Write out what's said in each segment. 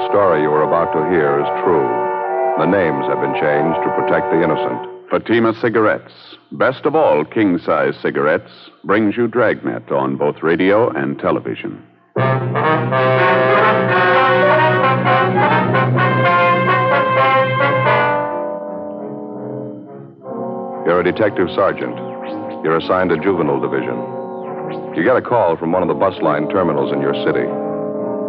the story you are about to hear is true. The names have been changed to protect the innocent. Fatima Cigarettes, best of all king size cigarettes, brings you Dragnet on both radio and television. You're a detective sergeant. You're assigned to juvenile division. You get a call from one of the bus line terminals in your city.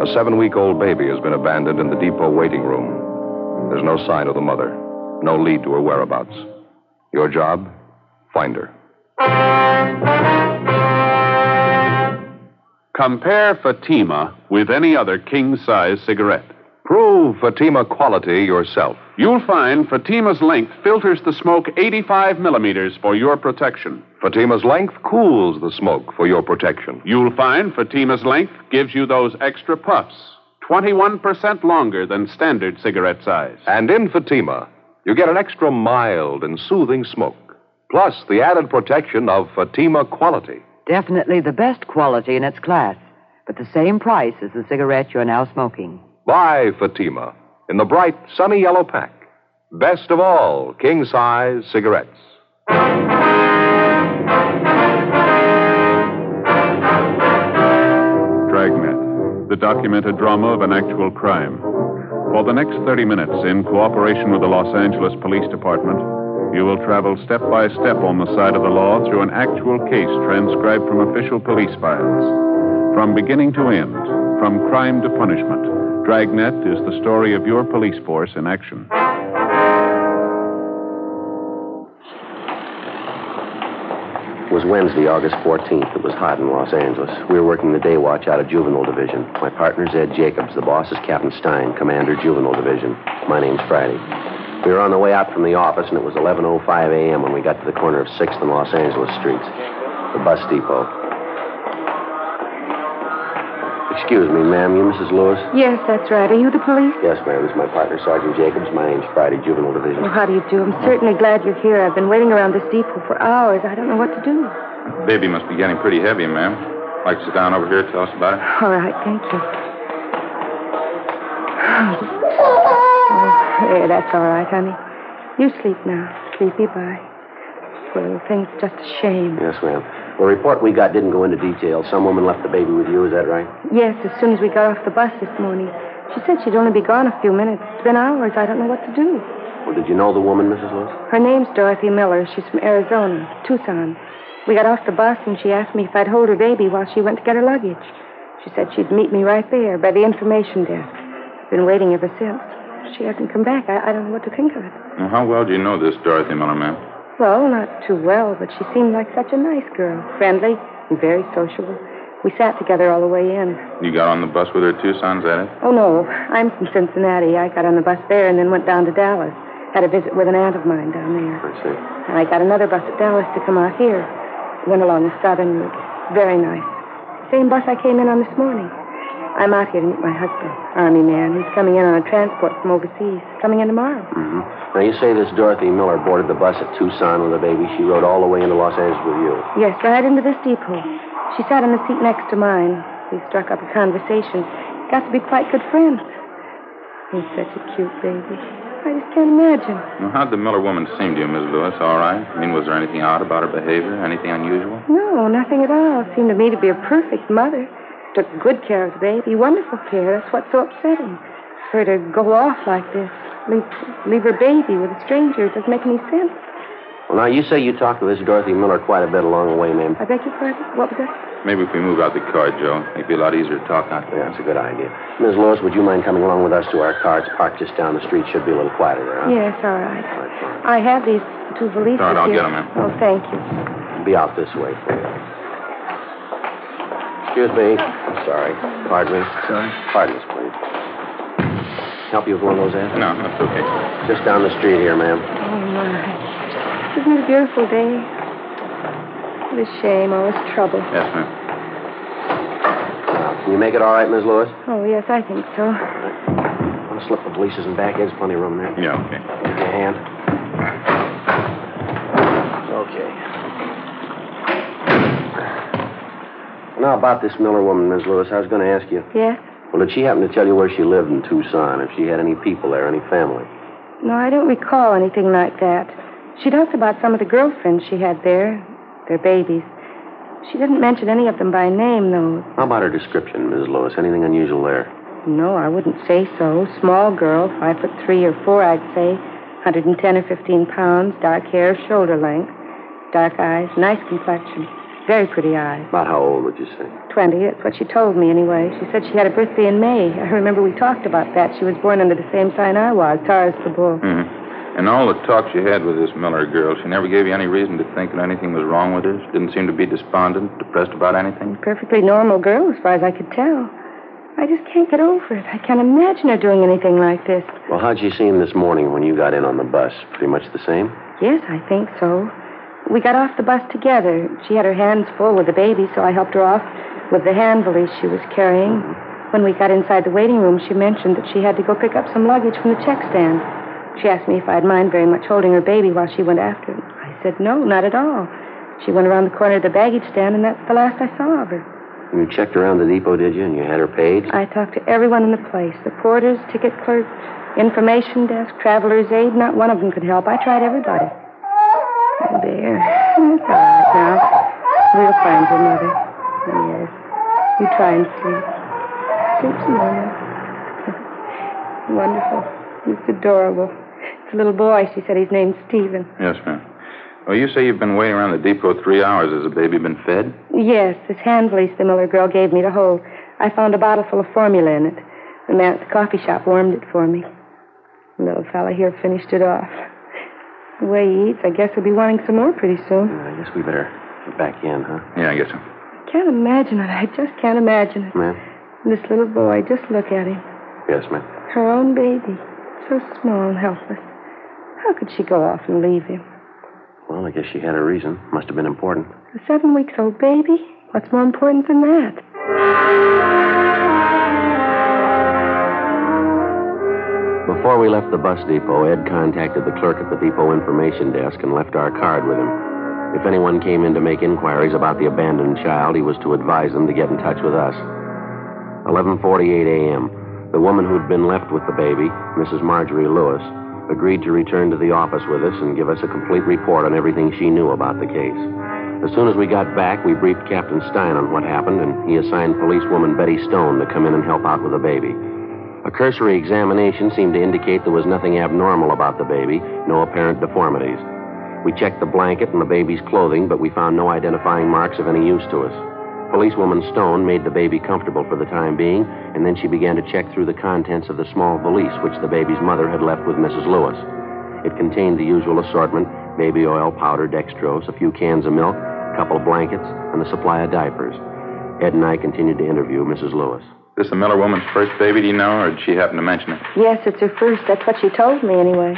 A seven week old baby has been abandoned in the depot waiting room. There's no sign of the mother, no lead to her whereabouts. Your job? Find her. Compare Fatima with any other king size cigarette. Prove Fatima quality yourself. You'll find Fatima's length filters the smoke 85 millimeters for your protection. Fatima's length cools the smoke for your protection. You'll find Fatima's length gives you those extra puffs, 21% longer than standard cigarette size. And in Fatima, you get an extra mild and soothing smoke, plus the added protection of Fatima quality. Definitely the best quality in its class, but the same price as the cigarette you're now smoking. Buy Fatima in the bright, sunny yellow pack. Best of all, king size cigarettes. Dragnet, the documented drama of an actual crime. For the next 30 minutes, in cooperation with the Los Angeles Police Department, you will travel step by step on the side of the law through an actual case transcribed from official police files. From beginning to end, from crime to punishment, Dragnet is the story of your police force in action. It was Wednesday, August 14th. It was hot in Los Angeles. We were working the day watch out of Juvenile Division. My partner's Ed Jacobs. The boss is Captain Stein, Commander, Juvenile Division. My name's Friday. We were on the way out from the office, and it was 11.05 a.m. when we got to the corner of 6th and Los Angeles streets. The bus depot. Excuse me, ma'am. You Mrs. Lewis? Yes, that's right. Are you the police? Yes, ma'am. This is my partner, Sergeant Jacobs. My name's Friday, Juvenile Division. Well, how do you do? I'm certainly glad you're here. I've been waiting around this depot for hours. I don't know what to do. Baby must be getting pretty heavy, ma'am. Like to sit down over here, tell us about it. All right, thank you. Oh, there, that's all right, honey. You sleep now. Sleepy, bye. Poor little thing's just a shame. Yes, ma'am. The report we got didn't go into detail. Some woman left the baby with you, is that right? Yes, as soon as we got off the bus this morning. She said she'd only be gone a few minutes. It's been hours. I don't know what to do. Well, did you know the woman, Mrs. Lewis? Her name's Dorothy Miller. She's from Arizona, Tucson. We got off the bus and she asked me if I'd hold her baby while she went to get her luggage. She said she'd meet me right there by the information desk. I've been waiting ever since. She hasn't come back. I, I don't know what to think of it. Well, how well do you know this Dorothy Miller, ma'am? Well, not too well, but she seemed like such a nice girl. Friendly and very sociable. We sat together all the way in. You got on the bus with her, Tucson's at it? Oh, no. I'm from Cincinnati. I got on the bus there and then went down to Dallas. Had a visit with an aunt of mine down there. I see. And I got another bus at Dallas to come out here. Went along the southern route. Very nice. Same bus I came in on this morning. I'm out here to meet my husband, Army man. He's coming in on a transport from overseas. Coming in tomorrow. Mm-hmm. Now, you say this Dorothy Miller boarded the bus at Tucson with a baby. She rode all the way into Los Angeles with you. Yes, right into this depot. She sat in the seat next to mine. We struck up a conversation. Got to be quite good friends. He's such a cute baby. I just can't imagine. Well, how'd the Miller woman seem to you, Miss Lewis? All right? I mean, was there anything odd about her behavior? Anything unusual? No, nothing at all. Seemed to me to be a perfect mother. Took good care of the baby. Wonderful care. That's what's so upsetting. For her to go off like this. Leave, leave her baby with a stranger. It doesn't make any sense. Well, now, you say you talked to this Dorothy Miller quite a bit along the way, ma'am. I beg your pardon? What was that? Maybe if we move out the car, Joe, it'd be a lot easier to talk out Yeah, there. that's a good idea. Ms. Lewis, would you mind coming along with us to our car? It's parked just down the street. Should be a little quieter there, huh? Yes, all right. All right. I have these two valises All right, I'll here. them. ma'am. Oh, thank you. Be out this way. Excuse me. I'm sorry. Pardon me. Sorry? Pardon us, please. Help you with one of those, Ed? No, that's okay. Just down the street here, ma'am. Oh, my. Isn't it a beautiful day? What a shame, all this trouble. Yes, ma'am. Now, can you make it all right, Ms. Lewis? Oh, yes, I think so. Want to slip the valises and back? There's plenty of room there. Yeah, okay. Give me a hand. Okay. Now, about this Miller woman, Ms. Lewis, I was going to ask you. Yes? Well, did she happen to tell you where she lived in Tucson? If she had any people there, any family? No, I don't recall anything like that. She talked about some of the girlfriends she had there, their babies. She didn't mention any of them by name, though. How about her description, Mrs. Lewis? Anything unusual there? No, I wouldn't say so. Small girl, five foot three or four, I'd say. 110 or 15 pounds, dark hair, shoulder length, dark eyes, nice complexion, very pretty eyes. About how old would you say? 20, that's what she told me anyway. She said she had a birthday in May. I remember we talked about that. She was born under the same sign I was, Taurus the Bull. Mm-hmm. And all the talk you had with this Miller girl, she never gave you any reason to think that anything was wrong with her? She didn't seem to be despondent, depressed about anything? Perfectly normal girl, as far as I could tell. I just can't get over it. I can't imagine her doing anything like this. Well, how'd she seem this morning when you got in on the bus? Pretty much the same? Yes, I think so. We got off the bus together. She had her hands full with the baby, so I helped her off with the hand valise she was carrying. When we got inside the waiting room, she mentioned that she had to go pick up some luggage from the check stand. She asked me if I'd mind very much holding her baby while she went after him. I said no, not at all. She went around the corner of the baggage stand, and that's the last I saw of her. You checked around the depot, did you? And you had her paid? I talked to everyone in the place the porters, ticket clerks, information desk, traveler's aid. Not one of them could help. I tried everybody. There. It's all right now. We'll find your mother. Yes. You try and sleep. Sleep some more now. Wonderful. It's adorable. It's a little boy. She said his name's Stephen. Yes, ma'am. Well, you say you've been waiting around the depot three hours. Has the baby been fed? Yes, this hand valise the Miller girl gave me to hold. I found a bottle full of formula in it. The man at the coffee shop warmed it for me. The little fella here finished it off. The way he eats, I guess he'll be wanting some more pretty soon. Uh, I guess we better get back in, huh? Yeah, I guess so. I Can't imagine it. I just can't imagine it. Ma'am? This little boy, just look at him. Yes, ma'am. Her own baby. So small and helpless. How could she go off and leave him? Well, I guess she had a reason. Must have been important. A seven weeks old baby? What's more important than that? Before we left the bus depot, Ed contacted the clerk at the depot information desk and left our card with him. If anyone came in to make inquiries about the abandoned child, he was to advise them to get in touch with us. 11:48 a.m. The woman who'd been left with the baby, Mrs. Marjorie Lewis, agreed to return to the office with us and give us a complete report on everything she knew about the case. As soon as we got back, we briefed Captain Stein on what happened, and he assigned policewoman Betty Stone to come in and help out with the baby. A cursory examination seemed to indicate there was nothing abnormal about the baby, no apparent deformities. We checked the blanket and the baby's clothing, but we found no identifying marks of any use to us. Policewoman Stone made the baby comfortable for the time being, and then she began to check through the contents of the small valise which the baby's mother had left with Mrs. Lewis. It contained the usual assortment baby oil, powder, dextrose, a few cans of milk, a couple of blankets, and a supply of diapers. Ed and I continued to interview Mrs. Lewis. This the Miller woman's first baby, do you know, or did she happen to mention it? Yes, it's her first. That's what she told me, anyway.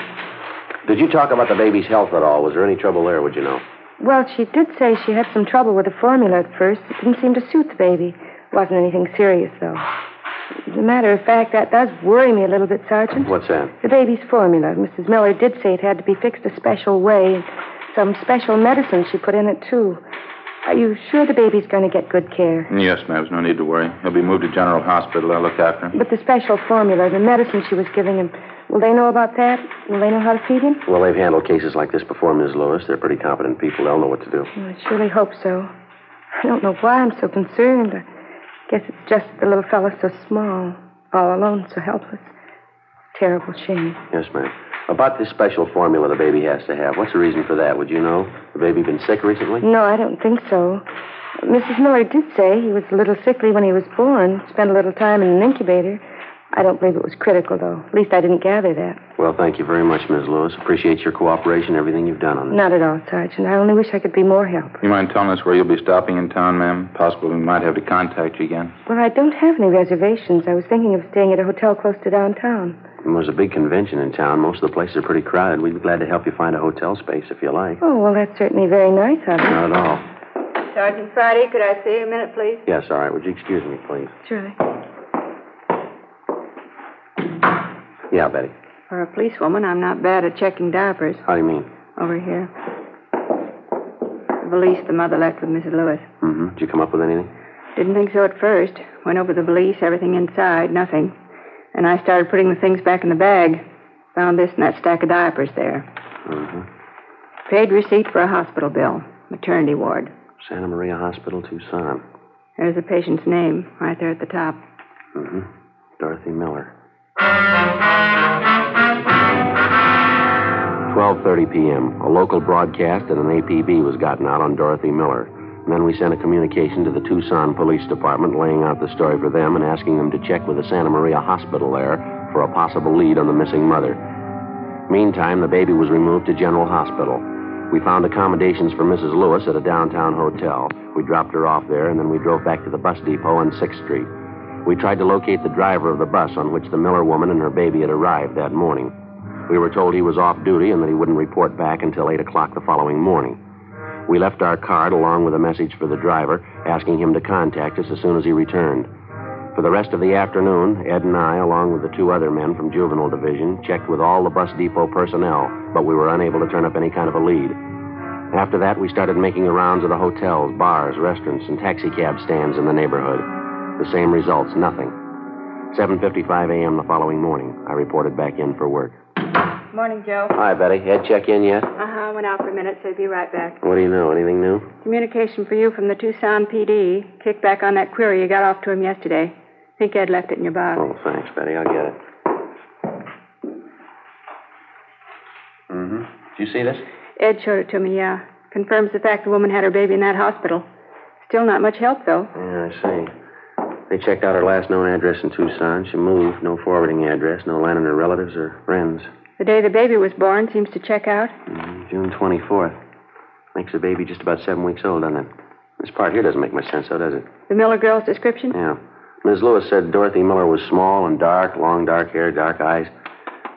Did you talk about the baby's health at all? Was there any trouble there, would you know? Well, she did say she had some trouble with the formula at first. It didn't seem to suit the baby. Wasn't anything serious, though. As a matter of fact, that does worry me a little bit, Sergeant. What's that? The baby's formula. Mrs. Miller did say it had to be fixed a special way. Some special medicine she put in it, too. Are you sure the baby's going to get good care? Yes, ma'am. There's no need to worry. He'll be moved to General Hospital. I'll look after him. But the special formula, the medicine she was giving him, will they know about that? Will they know how to feed him? Well, they've handled cases like this before, Ms. Lewis. They're pretty competent people. They'll know what to do. Well, I surely hope so. I don't know why I'm so concerned. I guess it's just the little fellow's so small, all alone, so helpless. Terrible shame. Yes, ma'am. About this special formula the baby has to have, what's the reason for that? Would you know? The baby been sick recently? No, I don't think so. Mrs. Miller did say he was a little sickly when he was born, spent a little time in an incubator. I don't believe it was critical, though. At least I didn't gather that. Well, thank you very much, Ms. Lewis. Appreciate your cooperation, everything you've done on this. Not at all, Sergeant. I only wish I could be more help. You mind telling us where you'll be stopping in town, ma'am? Possibly we might have to contact you again. Well, I don't have any reservations. I was thinking of staying at a hotel close to downtown. There's a big convention in town. Most of the places are pretty crowded. We'd be glad to help you find a hotel space if you like. Oh, well, that's certainly very nice of you. Not at all. Sergeant Friday, could I see you a minute, please? Yes, all right. Would you excuse me, please? Surely. Yeah, Betty. For a policewoman, I'm not bad at checking diapers. How do you mean? Over here. The valise the mother left with Mrs. Lewis. Mm-hmm. Did you come up with anything? Didn't think so at first. Went over the valise, everything inside, nothing. And I started putting the things back in the bag. Found this and that stack of diapers there. Mm-hmm. Paid receipt for a hospital bill. Maternity ward. Santa Maria Hospital, Tucson. There's the patient's name right there at the top. Mm-hmm. Dorothy Miller. 12:30 p.m. A local broadcast and an APB was gotten out on Dorothy Miller. Then we sent a communication to the Tucson Police Department laying out the story for them and asking them to check with the Santa Maria Hospital there for a possible lead on the missing mother. Meantime, the baby was removed to General Hospital. We found accommodations for Mrs. Lewis at a downtown hotel. We dropped her off there, and then we drove back to the bus depot on 6th Street. We tried to locate the driver of the bus on which the Miller woman and her baby had arrived that morning. We were told he was off duty and that he wouldn't report back until 8 o'clock the following morning. We left our card along with a message for the driver, asking him to contact us as soon as he returned. For the rest of the afternoon, Ed and I, along with the two other men from Juvenile Division, checked with all the bus depot personnel, but we were unable to turn up any kind of a lead. After that, we started making the rounds of the hotels, bars, restaurants, and taxicab stands in the neighborhood. The same results, nothing. 7.55 a.m. the following morning, I reported back in for work. Morning, Joe. Hi, Betty. Ed check in yet? Uh-huh. Went out for a minute, so he'll be right back. What do you know? Anything new? Communication for you from the Tucson PD. Kick back on that query you got off to him yesterday. Think Ed left it in your box. Oh, thanks, Betty. I'll get it. Mm-hmm. Did you see this? Ed showed it to me, yeah. Confirms the fact the woman had her baby in that hospital. Still not much help, though. Yeah, I see. They checked out her last known address in Tucson. She moved. No forwarding address. No line on her relatives or friends. The day the baby was born seems to check out. Mm, June 24th. Makes the baby just about seven weeks old, doesn't it? This part here doesn't make much sense, though, does it? The Miller girl's description? Yeah. Ms. Lewis said Dorothy Miller was small and dark, long dark hair, dark eyes.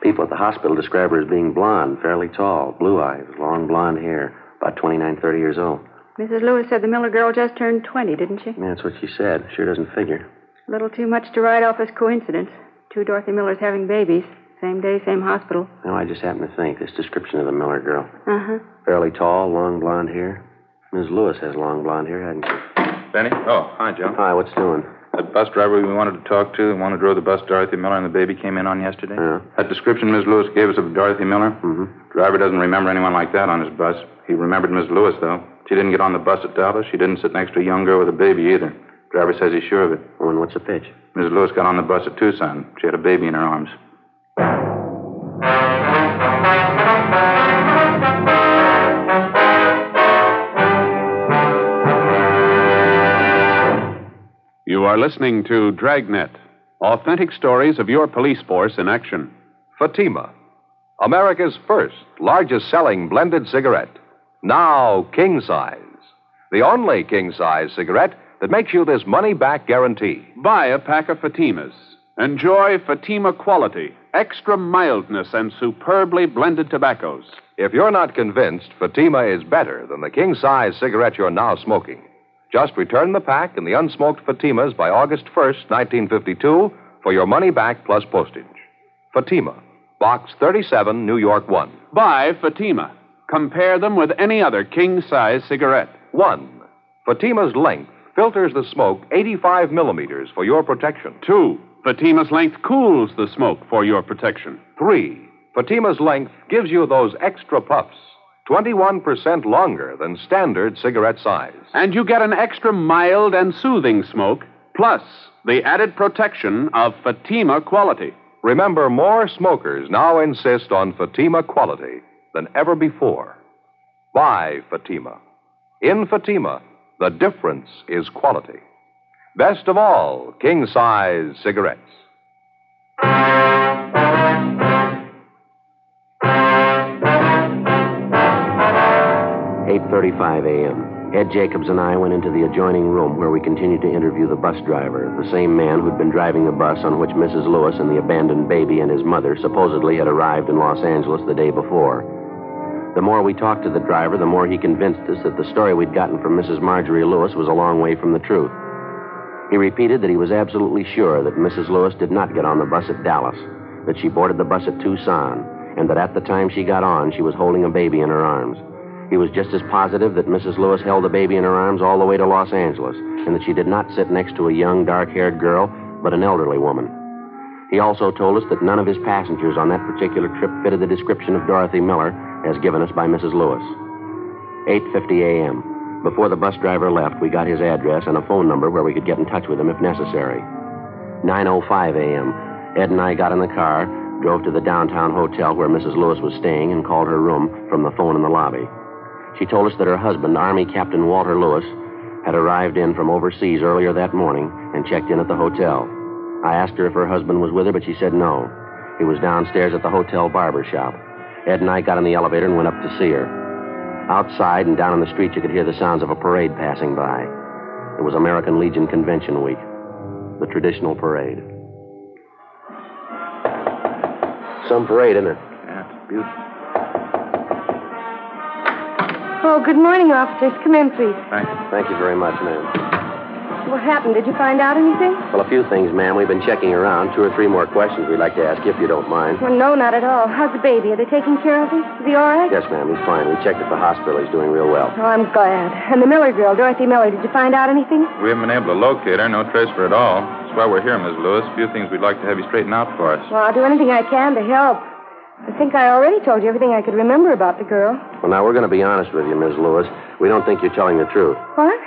People at the hospital describe her as being blonde, fairly tall, blue eyes, long blonde hair, about 29, 30 years old. Mrs. Lewis said the Miller girl just turned 20, didn't she? Yeah, that's what she said. Sure doesn't figure. A little too much to write off as coincidence. Two Dorothy Millers having babies. Same day, same hospital. No, I just happen to think this description of the Miller girl. Uh-huh. Fairly tall, long blonde hair. Ms. Lewis has long blonde hair, hasn't she? Benny? Oh, hi, Joe. Hi, what's doing? That bus driver we wanted to talk to, the one who drove the bus Dorothy Miller and the baby came in on yesterday? Yeah. That description Miss Lewis gave us of Dorothy Miller? Mm-hmm. Driver doesn't remember anyone like that on his bus. He remembered Miss Lewis, though. She didn't get on the bus at Dallas. She didn't sit next to a young girl with a baby either. Driver says he's sure of it. Oh, and what's the pitch? Miss Lewis got on the bus at Tucson. She had a baby in her arms. Are listening to Dragnet, authentic stories of your police force in action. Fatima, America's first, largest selling blended cigarette. Now king size. The only king size cigarette that makes you this money back guarantee. Buy a pack of Fatimas. Enjoy Fatima quality, extra mildness, and superbly blended tobaccos. If you're not convinced Fatima is better than the king size cigarette you're now smoking, just return the pack and the unsmoked Fatimas by August 1st, 1952, for your money back plus postage. Fatima, Box 37, New York 1. Buy Fatima. Compare them with any other king size cigarette. 1. Fatima's length filters the smoke 85 millimeters for your protection. Two, Fatima's length cools the smoke for your protection. 3. Fatima's length gives you those extra puffs, 21% longer than standard cigarette size. And you get an extra mild and soothing smoke, plus the added protection of Fatima quality. Remember, more smokers now insist on Fatima quality than ever before. Buy Fatima. In Fatima, the difference is quality. Best of all, king size cigarettes. 8.35 a.m. Ed Jacobs and I went into the adjoining room where we continued to interview the bus driver, the same man who'd been driving the bus on which Mrs. Lewis and the abandoned baby and his mother supposedly had arrived in Los Angeles the day before. The more we talked to the driver, the more he convinced us that the story we'd gotten from Mrs. Marjorie Lewis was a long way from the truth. He repeated that he was absolutely sure that Mrs. Lewis did not get on the bus at Dallas, that she boarded the bus at Tucson, and that at the time she got on, she was holding a baby in her arms. He was just as positive that Mrs. Lewis held the baby in her arms all the way to Los Angeles, and that she did not sit next to a young, dark haired girl, but an elderly woman. He also told us that none of his passengers on that particular trip fitted the description of Dorothy Miller as given us by Mrs. Lewis. 8:50 a.m. Before the bus driver left, we got his address and a phone number where we could get in touch with him if necessary. 9:05 a.m. Ed and I got in the car, drove to the downtown hotel where Mrs. Lewis was staying, and called her room from the phone in the lobby. She told us that her husband, Army Captain Walter Lewis, had arrived in from overseas earlier that morning and checked in at the hotel. I asked her if her husband was with her, but she said no. He was downstairs at the hotel barber shop. Ed and I got in the elevator and went up to see her. Outside and down in the street, you could hear the sounds of a parade passing by. It was American Legion Convention Week, the traditional parade. Some parade, isn't it? Yeah, it's beautiful. Oh, good morning, officers. Come in, please. Thank you. Thank you very much, ma'am. What happened? Did you find out anything? Well, a few things, ma'am. We've been checking around. Two or three more questions we'd like to ask you, if you don't mind. Well, no, not at all. How's the baby? Are they taking care of him? Is he all right? Yes, ma'am. He's fine. We checked at the hospital. He's doing real well. Oh, I'm glad. And the Miller girl, Dorothy Miller, did you find out anything? We haven't been able to locate her. No trace of her at all. That's why we're here, Miss Lewis. A few things we'd like to have you straighten out for us. Well, I'll do anything I can to help. I think I already told you everything I could remember about the girl. Well, now, we're going to be honest with you, Miss Lewis. We don't think you're telling the truth. What?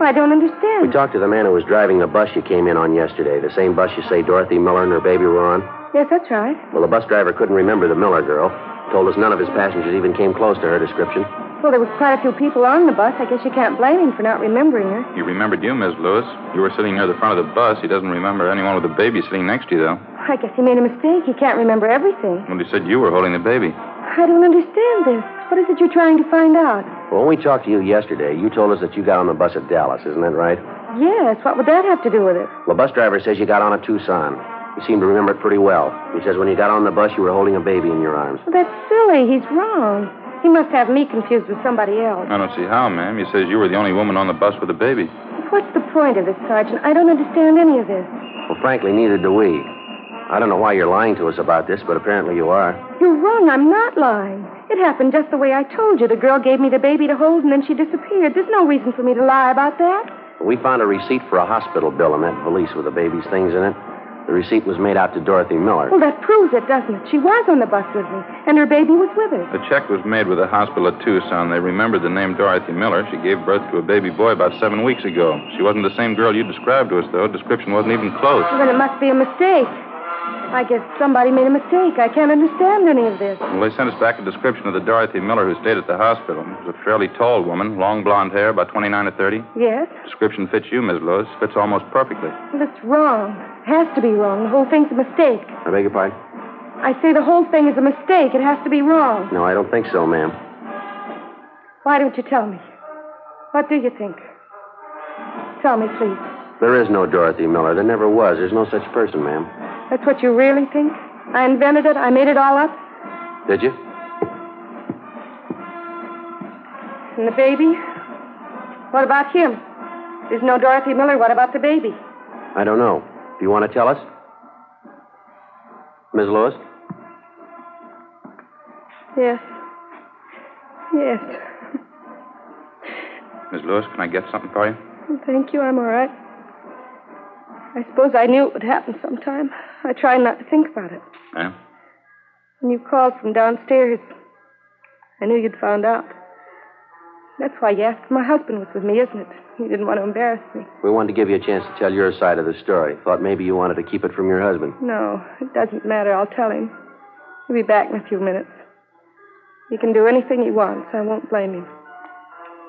Well, I don't understand. We talked to the man who was driving the bus you came in on yesterday, the same bus you say Dorothy Miller and her baby were on. Yes, that's right. Well, the bus driver couldn't remember the Miller girl. Told us none of his passengers even came close to her description. Well, there was quite a few people on the bus. I guess you can't blame him for not remembering her. He remembered you, Miss Lewis. You were sitting near the front of the bus. He doesn't remember anyone with a baby sitting next to you, though. I guess he made a mistake. He can't remember everything. Well, he said you were holding the baby. I don't understand this. What is it you're trying to find out? Well, when we talked to you yesterday, you told us that you got on the bus at Dallas. Isn't that right? Yes, what would that have to do with it? The bus driver says you got on at Tucson. You seem to remember it pretty well. He says when you got on the bus, you were holding a baby in your arms. Well, that's silly. He's wrong. He must have me confused with somebody else. I don't see how, ma'am. He says you were the only woman on the bus with a baby. What's the point of this, Sergeant? I don't understand any of this. Well, frankly, neither do we. I don't know why you're lying to us about this, but apparently you are. You're wrong. I'm not lying. It happened just the way I told you. The girl gave me the baby to hold, and then she disappeared. There's no reason for me to lie about that. We found a receipt for a hospital bill in that valise with the baby's things in it. The receipt was made out to Dorothy Miller. Well, that proves it, doesn't it? She was on the bus with me, and her baby was with her. The check was made with the hospital at Tucson. They remembered the name Dorothy Miller. She gave birth to a baby boy about seven weeks ago. She wasn't the same girl you described to us, though. Description wasn't even close. Well, then it must be a mistake. I guess somebody made a mistake. I can't understand any of this. Well, they sent us back a description of the Dorothy Miller who stayed at the hospital. It was a fairly tall woman, long blonde hair, about 29 or 30. Yes? Description fits you, Miss Lewis. Fits almost perfectly. Well, it's wrong. Has to be wrong. The whole thing's a mistake. I beg your pardon? I say the whole thing is a mistake. It has to be wrong. No, I don't think so, ma'am. Why don't you tell me? What do you think? Tell me, please. There is no Dorothy Miller. There never was. There's no such person, ma'am. That's what you really think? I invented it? I made it all up? Did you? And the baby? What about him? There's no Dorothy Miller. What about the baby? I don't know. Do you want to tell us? Ms. Lewis? Yes. Yes. Miss Lewis, can I get something for you? Thank you. I'm all right. I suppose I knew it would happen sometime. I tried not to think about it. Yeah? When you called from downstairs, I knew you'd found out. That's why you asked my husband was with me, isn't it? You didn't want to embarrass me. We wanted to give you a chance to tell your side of the story. Thought maybe you wanted to keep it from your husband. No, it doesn't matter. I'll tell him. He'll be back in a few minutes. He can do anything he wants. I won't blame him.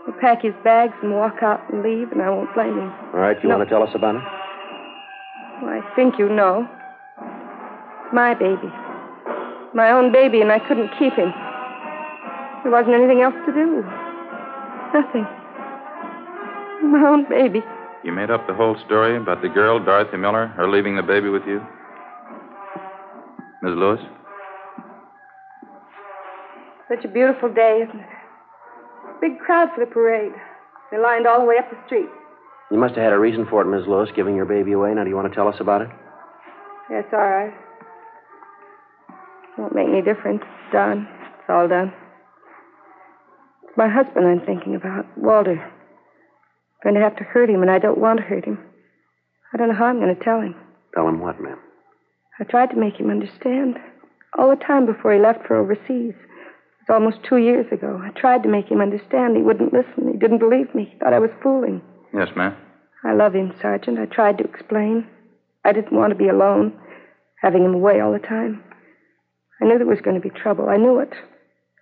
He'll pack his bags and walk out and leave, and I won't blame him. All right, you No. want to tell us about it? Well, I think you know. My baby. My own baby, and I couldn't keep him. There wasn't anything else to do. Nothing. My own baby. You made up the whole story about the girl, Dorothy Miller, her leaving the baby with you? Miss Lewis? Such a beautiful day, isn't it? Big crowd for the parade. They lined all the way up the street. You must have had a reason for it, Ms. Lewis, giving your baby away. Now, do you want to tell us about it? Yes, all right. It Won't make any difference. It's done. It's all done. It's My husband, I'm thinking about, Walter. I'm going to have to hurt him, and I don't want to hurt him. I don't know how I'm going to tell him. Tell him what, ma'am? I tried to make him understand. All the time before he left for overseas. It was almost two years ago. I tried to make him understand. He wouldn't listen. He didn't believe me. He thought I was fooling. Yes, ma'am. I love him, Sergeant. I tried to explain. I didn't want to be alone, having him away all the time. I knew there was going to be trouble. I knew it.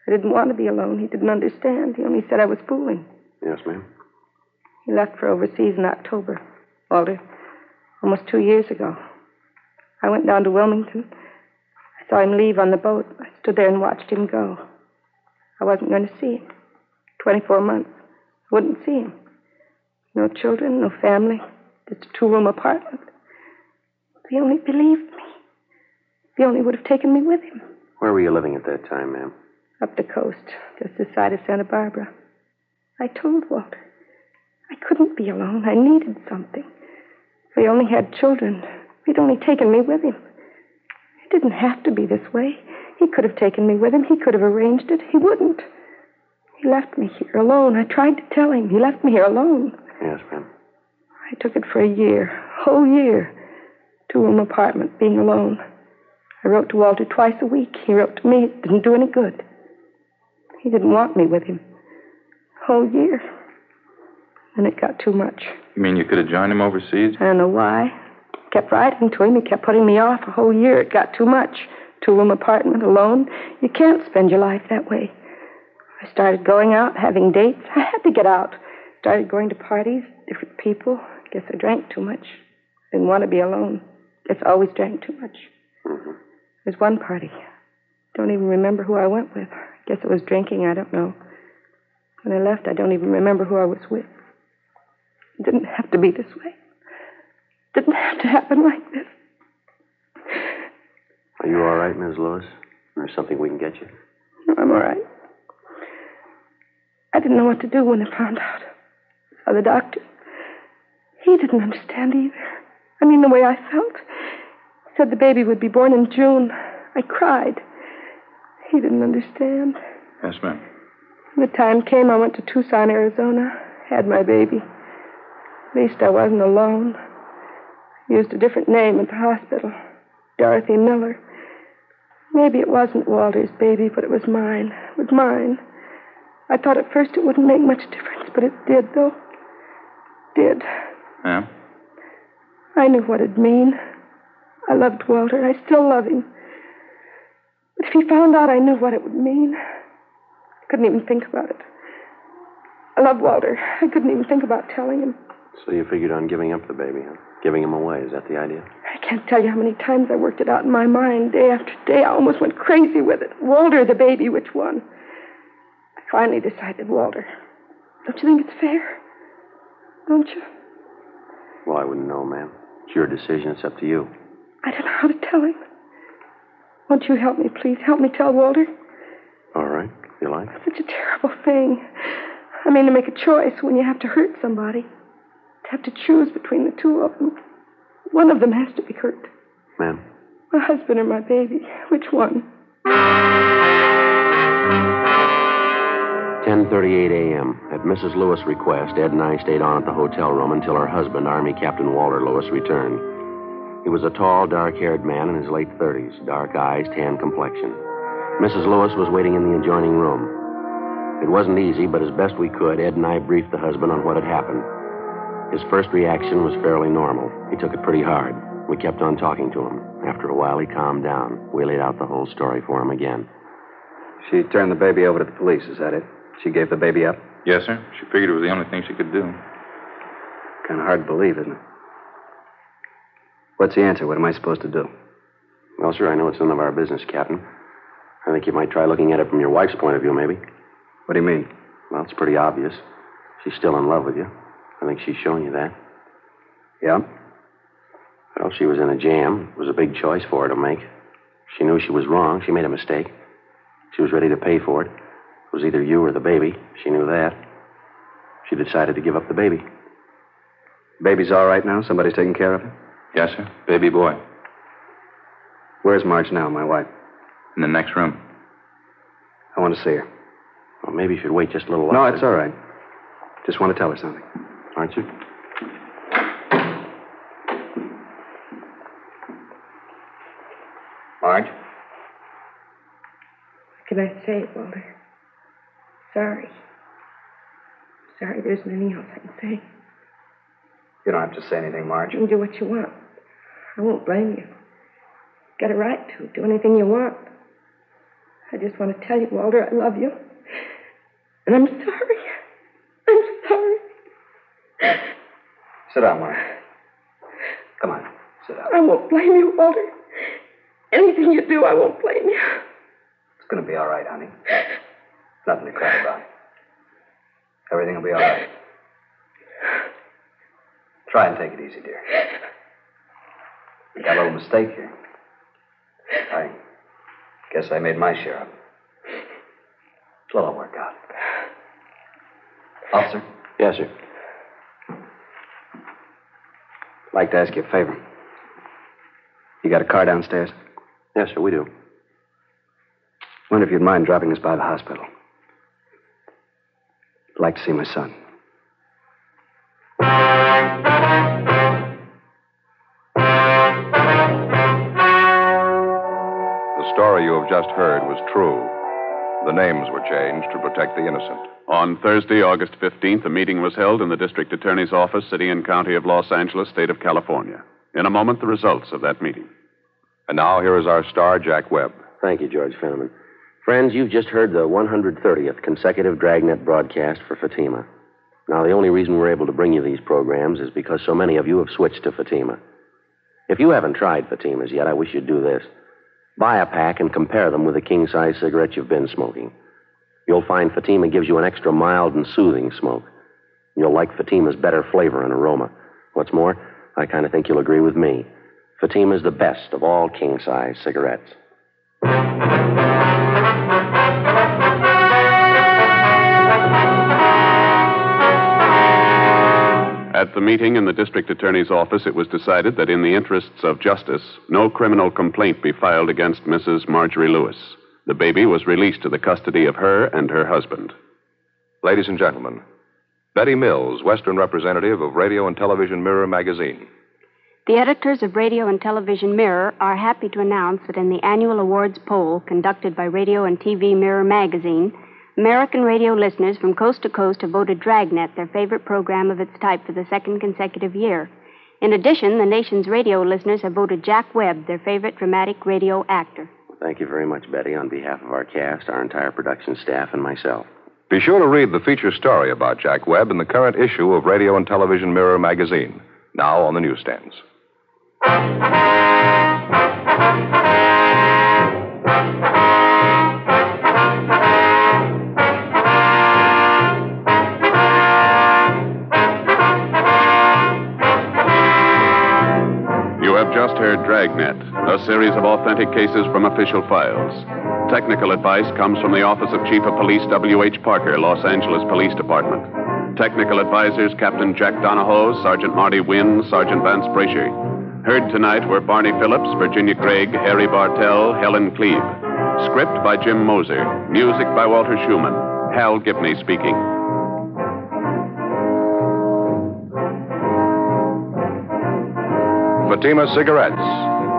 I didn't want to be alone. He didn't understand. He only said I was fooling. Yes, ma'am. He left for overseas in October, Walter, almost two years ago. I went down to Wilmington. I saw him leave on the boat. I stood there and watched him go. I wasn't going to see him. 24 months. I wouldn't see him. No children, no family, just a two room apartment. If he only believed me. If he only would have taken me with him. Where were you living at that time, ma'am? Up the coast, just this side of Santa Barbara. I told Walter. I couldn't be alone. I needed something. If he only had children, he'd only taken me with him. It didn't have to be this way. He could have taken me with him. He could have arranged it. He wouldn't. He left me here alone. I tried to tell him. He left me here alone. Yes, ma'am. I took it for a year, a whole year. Two room apartment, being alone. I wrote to Walter twice a week. He wrote to me. It didn't do any good. He didn't want me with him. A whole year. And it got too much. You mean you could have joined him overseas? I don't know why. Kept writing to him. He kept putting me off a whole year. It got too much. Two room apartment, alone. You can't spend your life that way. I started going out, having dates. I had to get out. Started going to parties, different people. Guess I drank too much. Didn't want to be alone. Guess I always drank too much. Mm-hmm. There's one party. Don't even remember who I went with. Guess it was drinking. I don't know. When I left, I don't even remember who I was with. It didn't have to be this way. It didn't have to happen like this. Are you all right, Miss Lewis? Or something we can get you? No, I'm all right. I didn't know what to do when I found out. Saw the doctor. He didn't understand either. I mean, the way I felt. He said the baby would be born in June. I cried. He didn't understand. Yes, ma'am. When the time came, I went to Tucson, Arizona. Had my baby. At least I wasn't alone. I used a different name at the hospital. Dorothy Miller. Maybe it wasn't Walter's baby, but it was mine. It was mine. I thought at first it wouldn't make much difference, but it did, though. Did. Yeah? I knew what it'd mean. I loved Walter. I still love him. But if he found out I knew what it would mean, I couldn't even think about it. I love Walter. I couldn't even think about telling him. So you figured on giving up the baby, huh? Giving him away. Is that the idea? I can't tell you how many times I worked it out in my mind, day after day. I almost went crazy with it. Walter, the baby, which one? I finally decided Walter. Don't you think it's fair? Don't you? Well, I wouldn't know, ma'am. It's your decision. It's up to you. I don't know how to tell him. Won't you help me, please? Help me tell Walter. All right, if you like. Such a terrible thing. I mean, to make a choice when you have to hurt somebody. To have to choose between the two of them. One of them has to be hurt. Ma'am, My husband or my baby. Which one? 10:38 a.m. At Mrs. Lewis' request, Ed and I stayed on at the hotel room until her husband, Army Captain Walter Lewis, returned. He was a tall, dark-haired man in his late 30s, dark eyes, tan complexion. Mrs. Lewis was waiting in the adjoining room. It wasn't easy, but as best we could, Ed and I briefed the husband on what had happened. His first reaction was fairly normal. He took it pretty hard. We kept on talking to him. After a while, he calmed down. We laid out the whole story for him again. She turned the baby over to the police, is that it? She gave the baby up? Yes, sir. She figured it was the only thing she could do. Kind of hard to believe, isn't it? What's the answer? What am I supposed to do? Well, sir, I know it's none of our business, Captain. I think you might try looking at it from your wife's point of view, maybe. What do you mean? Well, it's pretty obvious. She's still in love with you. I think she's shown you that. Yeah? Well, she was in a jam. It was a big choice for her to make. She knew she was wrong. She made a mistake. She was ready to pay for it. It was either you or the baby. She knew that. She decided to give up the baby. Baby's all right now? Somebody's taking care of her? Yes, sir. Baby boy. Where's Marge now, my wife? In the next room. I want to see her. Well, maybe you should wait just a little while. No, longer. it's all right. Just want to tell her something. Aren't you? Marge? What can I say, Walter? Sorry. Sorry, there isn't anything else I can say. You don't have to say anything, Marge. You can do what you want. I won't blame you. You've Got a right to do anything you want. I just want to tell you, Walter, I love you. And I'm sorry. I'm sorry. Sit down, Marge. Come on, sit down. I won't blame you, Walter. Anything you do, I won't blame you. It's going to be all right, honey. Nothing to cry about. Everything will be all right. Try and take it easy, dear. You got a little mistake here. I guess I made my share of it. It'll all work out. Officer? Yes, sir. I'd like to ask you a favor. You got a car downstairs? Yes, sir, we do. Wonder if you'd mind dropping us by the hospital. I'd like to see my son. The story you have just heard was true. The names were changed to protect the innocent. On Thursday, August 15th, a meeting was held in the district attorney's office, city and county of Los Angeles, state of California. In a moment, the results of that meeting. And now here is our star, Jack Webb. Thank you, George Fenneman. Friends, you've just heard the 130th consecutive Dragnet broadcast for Fatima. Now, the only reason we're able to bring you these programs is because so many of you have switched to Fatima. If you haven't tried Fatimas yet, I wish you'd do this. Buy a pack and compare them with the king size cigarette you've been smoking. You'll find Fatima gives you an extra mild and soothing smoke. You'll like Fatima's better flavor and aroma. What's more, I kind of think you'll agree with me. Fatima's the best of all king size cigarettes. At the meeting in the district attorney's office, it was decided that in the interests of justice, no criminal complaint be filed against Mrs. Marjorie Lewis. The baby was released to the custody of her and her husband. Ladies and gentlemen, Betty Mills, Western representative of Radio and Television Mirror magazine. The editors of Radio and Television Mirror are happy to announce that in the annual awards poll conducted by Radio and TV Mirror magazine, American radio listeners from coast to coast have voted Dragnet their favorite program of its type for the second consecutive year. In addition, the nation's radio listeners have voted Jack Webb their favorite dramatic radio actor. Thank you very much, Betty, on behalf of our cast, our entire production staff, and myself. Be sure to read the feature story about Jack Webb in the current issue of Radio and Television Mirror magazine, now on the newsstands. Series of authentic cases from official files. Technical advice comes from the Office of Chief of Police W.H. Parker, Los Angeles Police Department. Technical advisors Captain Jack Donahoe, Sergeant Marty Wynn, Sergeant Vance Brasher. Heard tonight were Barney Phillips, Virginia Gregg, Harry Bartell, Helen Kleeb. Script by Jim Moser. Music by Walter Schumann. Hal Gibney speaking. Fatima Cigarettes,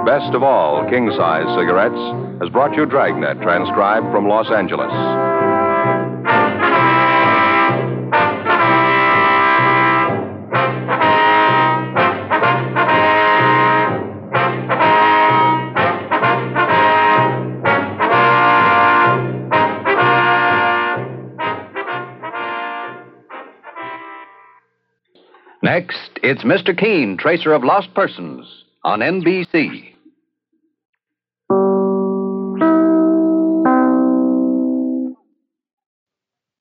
best of all king size cigarettes, has brought you Dragnet, transcribed from Los Angeles. Next, it's Mr. Keene, Tracer of Lost Persons, on NBC.